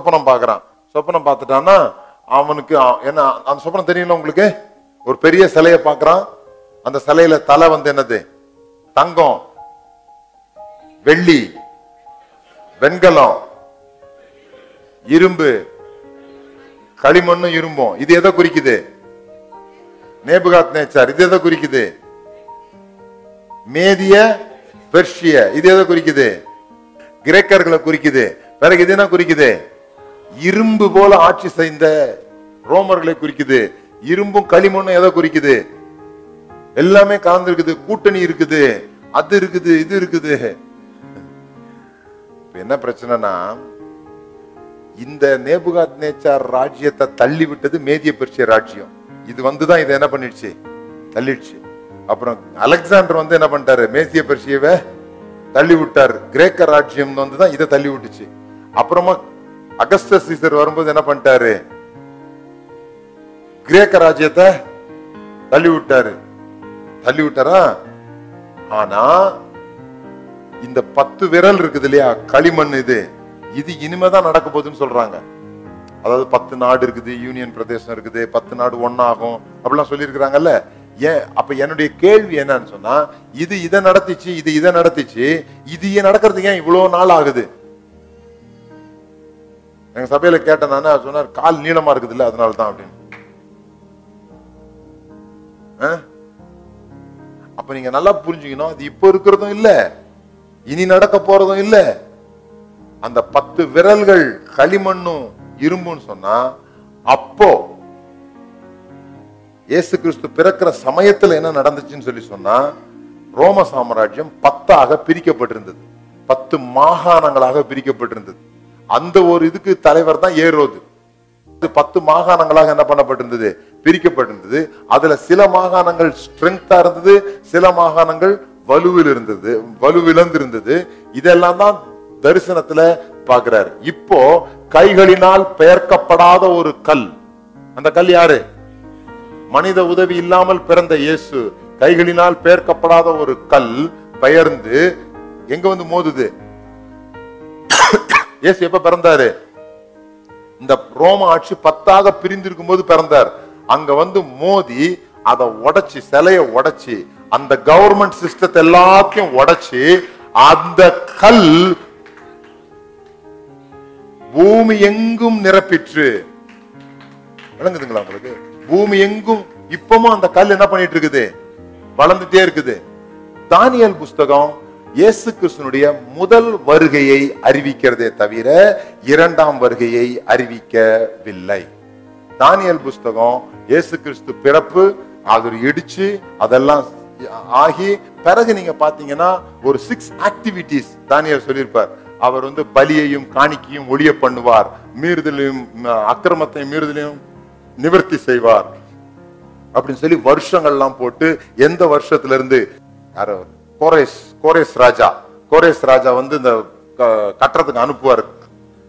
சொப்பனம் பார்க்கறான். சொப்பனம் பார்த்துட்டான்னா அவனுக்கு என்ன அந்த சொப்பனம் தெரியல உங்களுக்கு? ஒரு பெரிய சிலையை பார்க்கறான். அந்த சிலையில தலை வந்து என்னது? தங்கம். வெள்ளி. வெண்கலம். இரும்பு. களிமண்ணும் இரும்பும். இது எதை குறிக்குது? நேபுகாத் நேச்சார் இது எதை குறிக்குது? மேதிய பெர்ஷிய இது எதை குறிக்குது? கிரேக்கர்களை குறிக்குது. பிறகு இது என்ன குறிக்குது? இரும்பு போல ஆட்சி செய்த ரோமர்களை குறிக்குது. இரும்பும் களிமண்ணும் எதை குறிக்குது? எல்லாமே கலந்துருக்குது. கூட்டணி இருக்குது. அது இருக்குது இது இருக்குது. என்ன பிரச்சனைனா இந்த நேபுகாத் நேச்சார் ராஜ்யத்தை தள்ளி விட்டது மேதிய பெருசிய ராஜ்யம். இது வந்துதான் இதை என்ன பண்ணிடுச்சு? தள்ளிடுச்சு. அப்புறம் அலெக்சாண்டர் வந்து என்ன பண்ணிட்டாரு? மேசிய பெருசியவை தள்ளி விட்டாரு கிரேக்க ராஜ்யம் வந்துதான் இதை தள்ளி விட்டுச்சு அப்புறமா அகஸ்த சீசர் வரும்போது என்ன பண்ணிட்டாரு? கிரேக்க ராஜ்யத்தை தள்ளி விட்டாரு தள்ளி விட்டாரா ஆனா இந்த பத்து விரல் இருக்குது இல்லையா? களிமண் இது. இது இனிமேதான் நடக்க போகுதுன்னு சொல்றாங்க. அதாவது பத்து நாடு இருக்குது யூனியன் பிரதேசம் இருக்குது பத்து நாடு ஒன்னாகும் அப்படிலாம் சொல்லியிருக்கிறாங்கல்ல. ஏன் அப்ப என்னுடைய கேள்வி என்னன்னு சொன்னா இது இதை நடத்திச்சு இது இதை நடத்திச்சு இது ஏன் நடக்கிறதுக்கு ஏன் இவ்வளவு நாள் ஆகுது? எங்க சபையில கேட்டேன் நானு சொன்னார் கால் நீளமா இருக்குது இல்ல அதனால தான் அப்படின்னு அப்ப நீங்க நல்லா புரிஞ்சுக்கணும் அது இப்ப இருக்கிறதும் இல்ல இனி நடக்க போறதும் இல்ல. அந்த பத்து விரல்கள் களிமண்ணும் இரும்புன்னு சொன்னா அப்போ இயேசு கிறிஸ்து பிறக்கிற சமயத்துல என்ன நடந்துச்சுன்னு சொல்லி சொன்னா ரோம சாம்ராஜ்யம் பத்தாக பிரிக்கப்பட்டிருந்தது. பத்து மாகாணங்களாக பிரிக்கப்பட்டிருந்தது. அந்த ஒரு இதுக்கு தலைவர் தான் ஏரோது. பத்து மாகாணங்களாக என்ன பண்ணப்பட்டிருந்தது? பிரிக்கப்பட்டிருந்தது. அதுல சில மாகாணங்கள் ஸ்ட்ரென்த்தா இருந்தது சில மாகாணங்கள் வலுவில் இருந்தது வலுவிழந்திருந்தது. இதெல்லாம் தான் தரிசனத்துல பாக்குறாரு இப்போ கைகளினால் பெயர்க்கப்படாத ஒரு கல். அந்த கல் யாரு? மனித உதவி இல்லாமல் பிறந்த இயேசு. கைகளினால் பெயர்க்கப்படாத ஒரு கல் பெயர்ந்து எங்க வந்து மோதுது? இயேசு எப்ப பிறந்தாரு? இந்த ரோம ஆட்சி பத்தாக பிரிந்திருக்கும் போது பிறந்தார். அங்க வந்து மோதி அதை உடைச்சு சிலைய உடைச்சு அந்த கவர்மெண்ட் சிஸ்டத்தை எல்லாத்தையும் உடைச்சு அந்த கல் பூமி எங்கும் நிரப்பிற்று. விளங்குதுங்களா உங்களுக்கு? பூமி எங்கும் இப்பவும் அந்த கல் என்ன பண்ணிட்டு இருக்குது? வளர்ந்துட்டே இருக்குது. தானியல் புஸ்தகம் இயேசு கிறிஸ்துனுடைய முதல் வருகையை அறிவிக்கிறதே தவிர இரண்டாம் வருகையை அறிவிக்கவில்லை. தானியல் புஸ்தகம் இயேசு கிறிஸ்து பிறப்பு அது இடிச்சு அதெல்லாம் ஆகி பிறகு நீங்க பாத்தீங்கன்னா ஒரு சிக்ஸ் ஆக்டிவிட்டிஸ் தானியல் சொல்லியிருப்பார். அவர் வந்து பலியையும் காணிக்கையும் ஒளிய பண்ணுவார். மீறுதலையும் அஹ், அக்கிரமத்தையும் மீறுதலையும் நிவர்த்தி செய்வார். அப்படின்னு சொல்லி வருஷங்கள்லாம் போட்டு எந்த வருஷத்துல இருந்து யாரோ கோரேஸ் கோரேஸ் ராஜா. கோரேஸ் ராஜா வந்து இந்த க- கட்டுறதுக்கு அனுப்புவார்.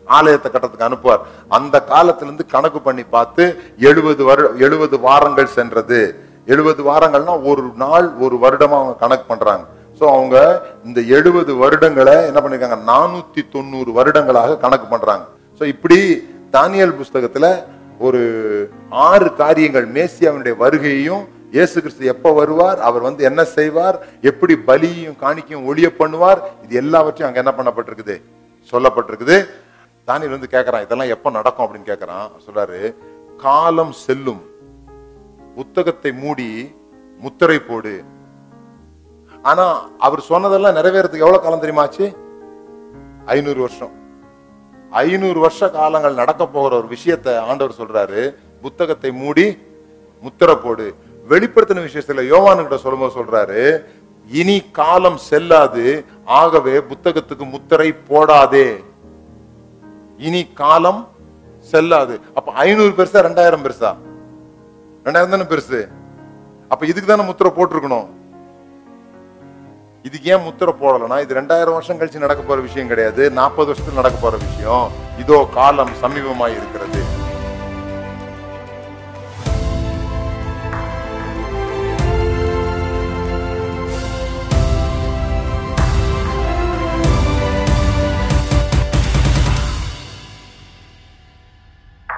ஆலயத்தை கட்டுறதுக்கு அனுப்புவார். அந்த காலத்திலிருந்து கணக்கு பண்ணி பார்த்து எழுபது வரு எழுபது வாரங்கள் சென்றது. எழுபது வாரங்கள்னா ஒரு நாள் ஒரு வருடமா அவங்க கணக்கு பண்றாங்க. ஸோ அவங்க இந்த எழுபது வருடங்களை என்ன பண்ணிருக்காங்க? நானூத்தி தொண்ணூறு வருடங்களாக கணக்கு பண்றாங்க. ஸோ இப்படி தானியல் புஸ்தகத்துல ஒரு ஆறு காரியங்கள் மேசியாவினுடைய வருகையையும் இயேசு கிறிஸ்து எப்ப வருவார்? அவர் வந்து என்ன செய்வார்? எப்படி பலியையும் காணிக்கையும் ஒளிய பண்ணுவார்? இது எல்லாவற்றையும் அங்க என்ன பண்ணப்பட்டிருக்குது? சொல்லப்பட்டிருக்குது. தானியில் வந்து கேட்குறான் இதெல்லாம் எப்ப நடக்கும்? அப்படின்னு கேட்குறான் சொல்றாரு காலம் செல்லும். புத்தகத்தை மூடி முத்திரை போடு. ஆனா அவர் சொன்னதெல்லாம் நிறைவேறதுக்கு எவ்வளவு காலம் தெரியுமாச்சு ஐநூறு வருஷம். ஐநூறு வருஷ காலங்கள் நடக்க போகிற ஒரு விஷயத்தை ஆண்டவர் சொல்றாரு. புத்தகத்தை மூடி முத்திரை போடு. வெளிப்படுத்தின விஷயத்துல யோவானுகிட்ட சொல்லும்போது சொல்றாரு இனி காலம் செல்லாது ஆகவே புத்தகத்துக்கு முத்திரை போடாதே. இனி காலம் செல்லாது. அப்ப ஐநூறு பெருசா ரெண்டாயிரம் பெருசா? ரெண்டாயிரம் தானே பெருசு? அப்ப இதுக்கு தானே முத்திரை போட்டிருக்கணும்? இதுக்கு ஏன் முத்திரை போடலன்னா இது ரெண்டாயிரம் வருஷம் கழிச்சு நடக்க போற விஷயம் கிடையாது நாற்பது வருஷத்துல நடக்க போற விஷயம். இதோ காலம் சமீபமாய் இருக்கிறது